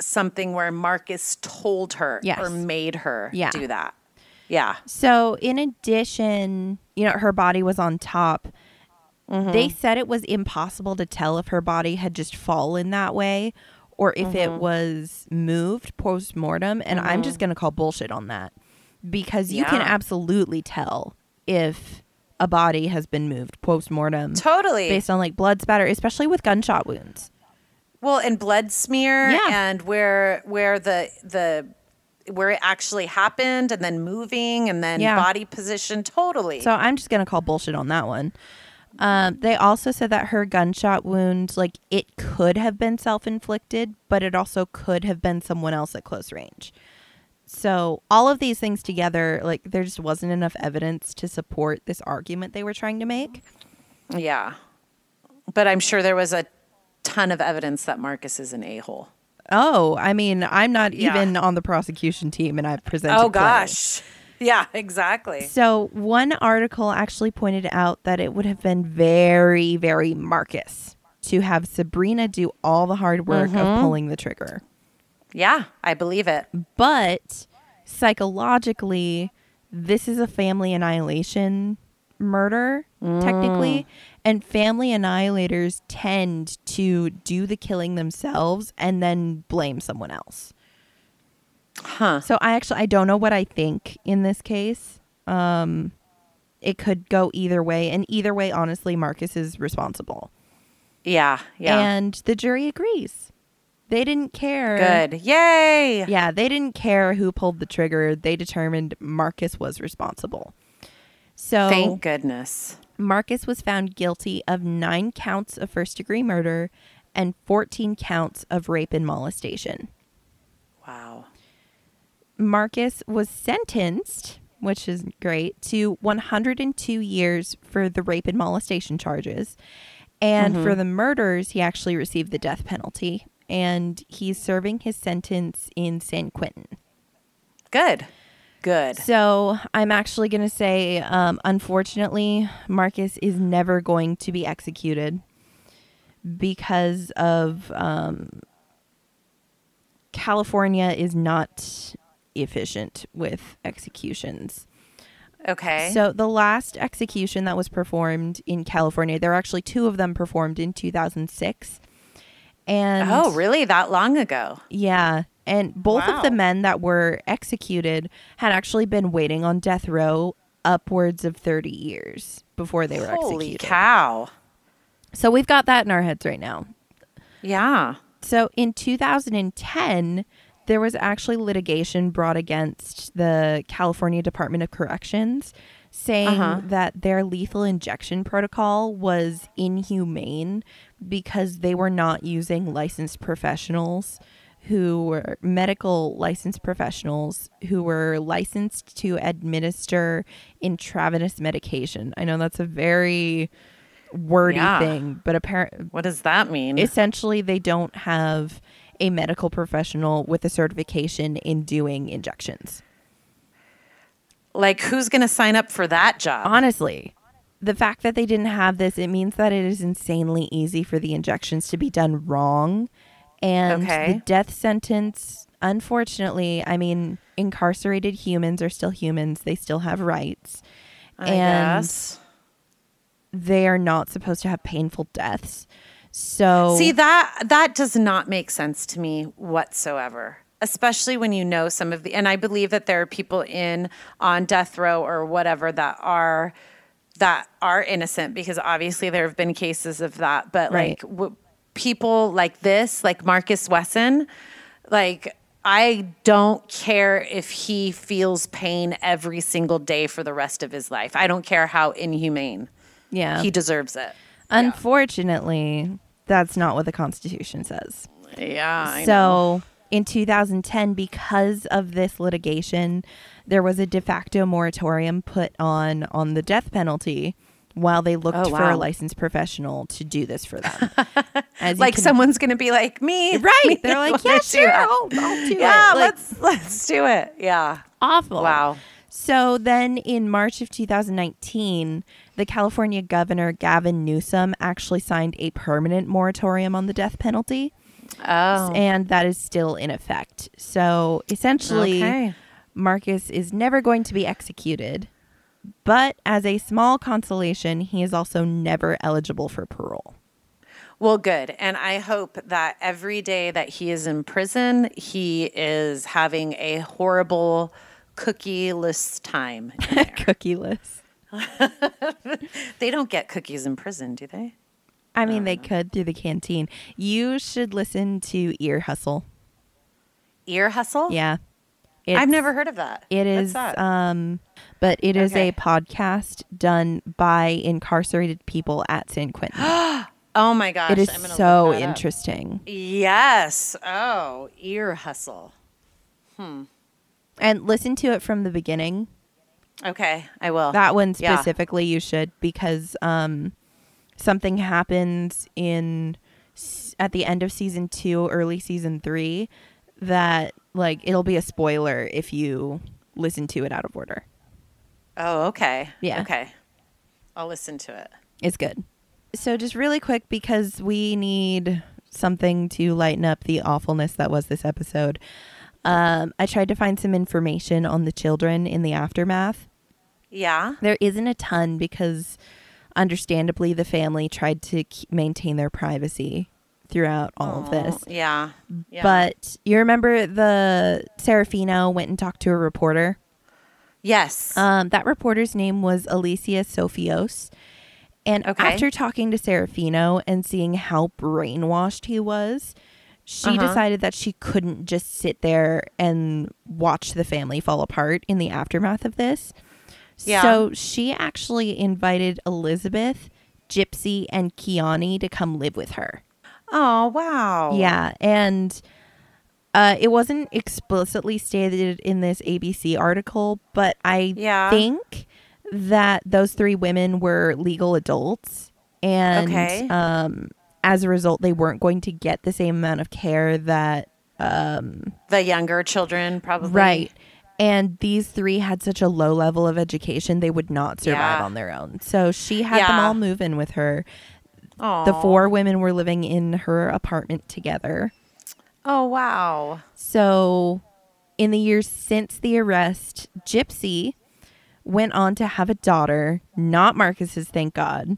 something where Marcus told her Yes. or made her Yeah. do that. Yeah. So, in addition, you know, her body was on top. Mm-hmm. They said it was impossible to tell if her body had just fallen that way or if it mm-hmm. was moved post mortem. And I'm just mm-hmm. going to call bullshit on that because you can absolutely tell if a body has been moved post mortem Totally. based on like blood spatter, especially with gunshot wounds. Well, and blood smear Yeah. and where where the the where it actually happened and then moving and then Yeah. body position totally. So I'm just going to call bullshit on that one. Um, they also said that her gunshot wound, like it could have been self-inflicted, but it also could have been someone else at close range. So all of these things together, like there just wasn't enough evidence to support this argument they were trying to make. Yeah. But I'm sure there was a ton of evidence that Marcus is an a hole. Oh, I mean, I'm not Yeah. even on the prosecution team, and I've presented. Oh, plenty. Yeah, exactly. So one article actually pointed out that it would have been very, very Marcus to have Sebrina do all the hard work Mm-hmm. of pulling the trigger. Yeah, I believe it. But psychologically, this is a family annihilation murder, technically. And family annihilators tend to do the killing themselves and then blame someone else. Huh. So I actually I don't know what I think in this case. Um it could go either way and either way honestly Marcus is responsible. Yeah, yeah. And the jury agrees. They didn't care. Good. Yay. Yeah, they didn't care who pulled the trigger. They determined Marcus was responsible. So Thank goodness. Marcus was found guilty of 9 counts of first degree murder and 14 counts of rape and molestation. Wow. Marcus was sentenced, which is great, to 102 years for the rape and molestation charges. And for the murders, he actually received the death penalty. And he's serving his sentence in San Quentin. Good. Good. So I'm actually going to say, um, unfortunately, Marcus is never going to be executed because of um, California is not efficient with executions. Okay. So the last execution that was performed in California, there were actually two of them performed in 2006. And oh, really? That long ago? yeah. And both of the men that were executed had actually been waiting on death row upwards of 30 years before they were Holy executed. cow. So we've got that in our heads right now. Yeah. So in 2010, there was actually litigation brought against the California Department of Corrections saying Uh-huh. that their lethal injection protocol was inhumane because they were not using licensed professionals who were medical licensed professionals who were licensed to administer intravenous medication. I know that's a very wordy Yeah. thing, but apparently What does that mean? essentially they don't have a medical professional with a certification in doing injections. like, who's going to sign up for that job? Honestly, the fact that they didn't have this, it means that it is insanely easy for the injections to be done wrong. And Okay. the death sentence, unfortunately, I mean, incarcerated humans are still humans. They still have rights. I and guess. they are not supposed to have painful deaths. So See that that does not make sense to me whatsoever. Especially when you know some of the and I believe that there are people in on death row or whatever that are that are innocent because obviously there have been cases of that but Right. like w- people like this like Marcus Wesson like I don't care if he feels pain every single day for the rest of his life. I don't care how inhumane. yeah. He deserves it. Unfortunately, that's not what the Constitution says. Yeah. I know. so in 2010, because of this litigation, there was a de facto moratorium put on on the death penalty while they looked Oh, for a licensed professional to do this for them. As you like can- someone's gonna be like me, right? They're like, yeah, sure, that." I'll, I'll do yeah, it. Like, let's let's do it. Yeah. awful. Wow. So then in March of 2019, the California governor, Gavin Newsom, actually signed a permanent moratorium on the death penalty. Oh. And that is still in effect. So essentially, Okay. Marcus is never going to be executed. But as a small consolation, he is also never eligible for parole. Well, good. And I hope that every day that he is in prison, he is having a horrible cookieless time. Cookieless. they don't get cookies in prison, do they? I mean, they could through the canteen. You should listen to Ear Hustle. Ear hustle? Yeah. It's, I've never heard of that. It is, that? um, but it is Okay. a podcast done by incarcerated people at San Quentin. oh my gosh. it is so that up. interesting. Yes. Oh, ear hustle. Hmm. And listen to it from the beginning. Okay, I will. That one Yeah. specifically you should because um something happens in at the end of season 2, early season 3 that like it'll be a spoiler if you listen to it out of order. oh, okay. Yeah. Okay. I'll listen to it. It's good. So just really quick because we need something to lighten up the awfulness that was this episode. Um, I tried to find some information on the children in the aftermath. Yeah. There isn't a ton because, understandably, the family tried to maintain their privacy throughout all of this. Oh, Yeah. yeah. But you remember the Serafino went and talked to a reporter? yes. Um, that reporter's name was Alicia Sophios. And Okay. after talking to Serafino and seeing how brainwashed he was, she Uh-huh. decided that she couldn't just sit there and watch the family fall apart in the aftermath of this. Yeah. So she actually invited Elizabeth, Gypsy, and Kiani to come live with her. oh, wow. Yeah, and uh, it wasn't explicitly stated in this ABC article, but I Yeah. think that those three women were legal adults, and Okay. um, as a result, they weren't going to get the same amount of care that um, The younger children probably. right. And these three had such a low level of education, they would not survive Yeah. on their own. So she had them all move in with her. Oh. The four women were living in her apartment together. Oh, wow. So, in the years since the arrest, Gypsy went on to have a daughter, not Marcus's, thank God.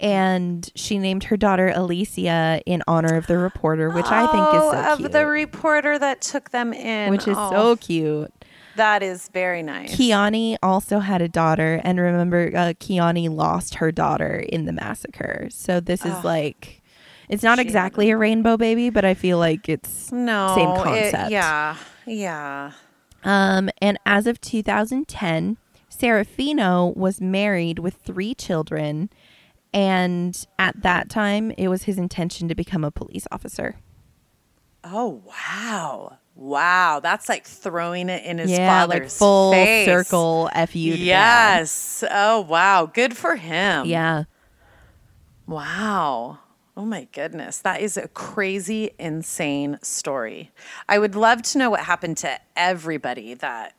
And she named her daughter Alicia in honor of the reporter, which I think is Oh, so of cute. the reporter that took them in. which is Oh, so cute. That is very nice. Kiani also had a daughter, and remember, uh, Kiani lost her daughter in the massacre. So this is like, it's not exactly a rainbow baby, but I feel like it's no. same it- concept. yeah. Yeah. Um, and as of 2010, Serafino was married with three children. And at that time, it was his intention to become a police officer. Oh, wow. Wow. That's like throwing it in his yeah, father's like full face. circle fu. dad. Yes. Oh, wow. Good for him. Yeah. Wow. Oh my goodness. That is a crazy, insane story. I would love to know what happened to everybody that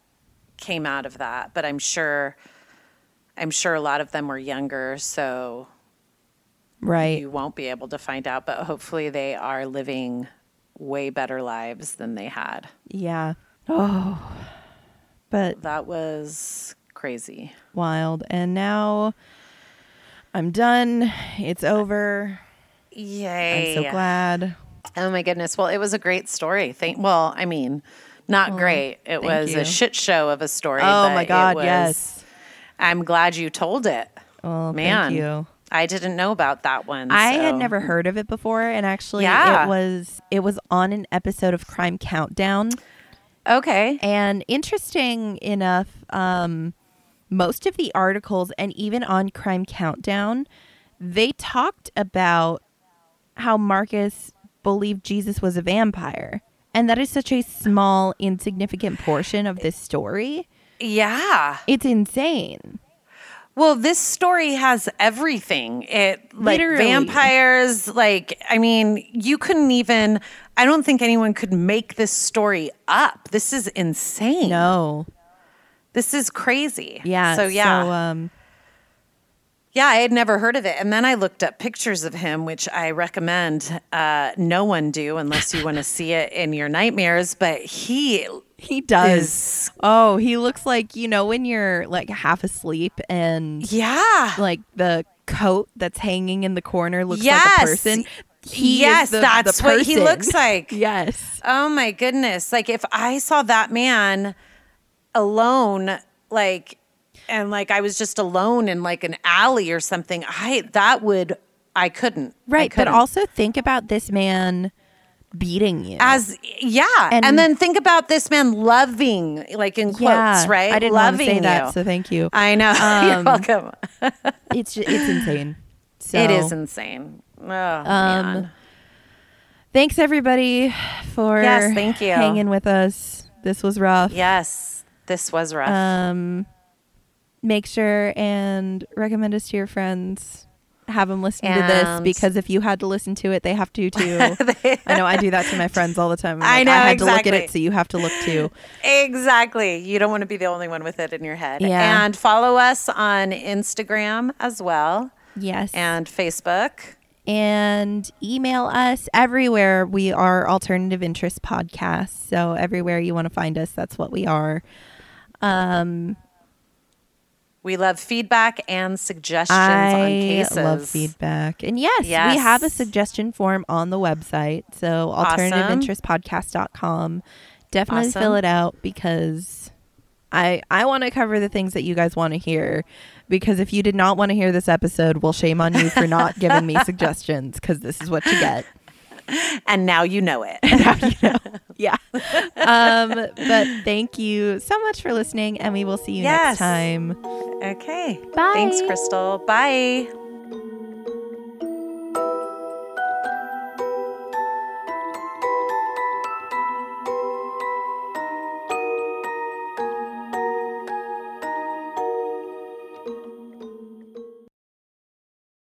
came out of that, but I'm sure I'm sure a lot of them were younger, so Right. you won't be able to find out, but hopefully they are living way better lives than they had. Yeah. Oh. But That was crazy. wild. And now I'm done. It's over. Yay. I'm so glad. Oh my goodness. Well, it was a great story. Thank well, I mean, not great. It was you. a shit show of a story. Oh my God. was- yes. I'm glad you told it. Oh, Man. thank you. I didn't know about that one. I had never heard of it before, and actually, Yeah. it was it was on an episode of Crime Countdown. Okay. And interesting enough, um, most of the articles and even on Crime Countdown, they talked about how Marcus believed Jesus was a vampire. And that is such a small, insignificant portion of this story. Yeah. It's insane. Well, this story has everything. It like Literally. vampires, like I mean, you couldn't even I don't think anyone could make this story up. This is insane. No. This is crazy. Yeah. So yeah. So, um, Yeah, I had never heard of it. And then I looked up pictures of him, which I recommend uh, no one do unless you want to see it in your nightmares. But he he does. is, Oh, he looks like, you know, when you're like half asleep and yeah. like the coat that's hanging in the corner looks Yes. like a person. He yes, the, that's the what he looks like. yes. Oh my goodness. Like if I saw that man alone, like, and like I was just alone in like an alley or something, I, that would, I couldn't. Right. But couldn't. also think about this man beating you. As yeah, and, And- then think about this man loving, like in quotes, yeah, right? I didn't loving say that, you. so thank you. I know. You're Um, welcome. It's ju- it's insane. So, it is insane. Oh Um, man. Thanks everybody for Yes, thank you. hanging with us. This was rough. Yes, this was rough. Um, make sure and recommend us to your friends. Have them listen to this because if you had to listen to it, they have to too. I know I do that to my friends all the time. I'm I know, I had to look at it, so you have to look too. Exactly. You don't want to be the only one with it in your head. Yeah. And follow us on Instagram as well Yes. and Facebook. and email us everywhere. We are Alternative Interest Podcast. So everywhere you want to find us, that's what we are. Um, We love feedback and suggestions I on cases. I love feedback. And yes, we have a suggestion form on the website. So Awesome. alternativeinterestpodcast.com. Definitely Awesome. fill it out because I I want to cover the things that you guys want to hear because if you did not want to hear this episode, well shame on you for not giving me suggestions cuz this is what you get. And now you know it. yeah. Um but thank you so much for listening and we will see you Yes. next time. okay. Bye. Thanks, Crystal. Bye.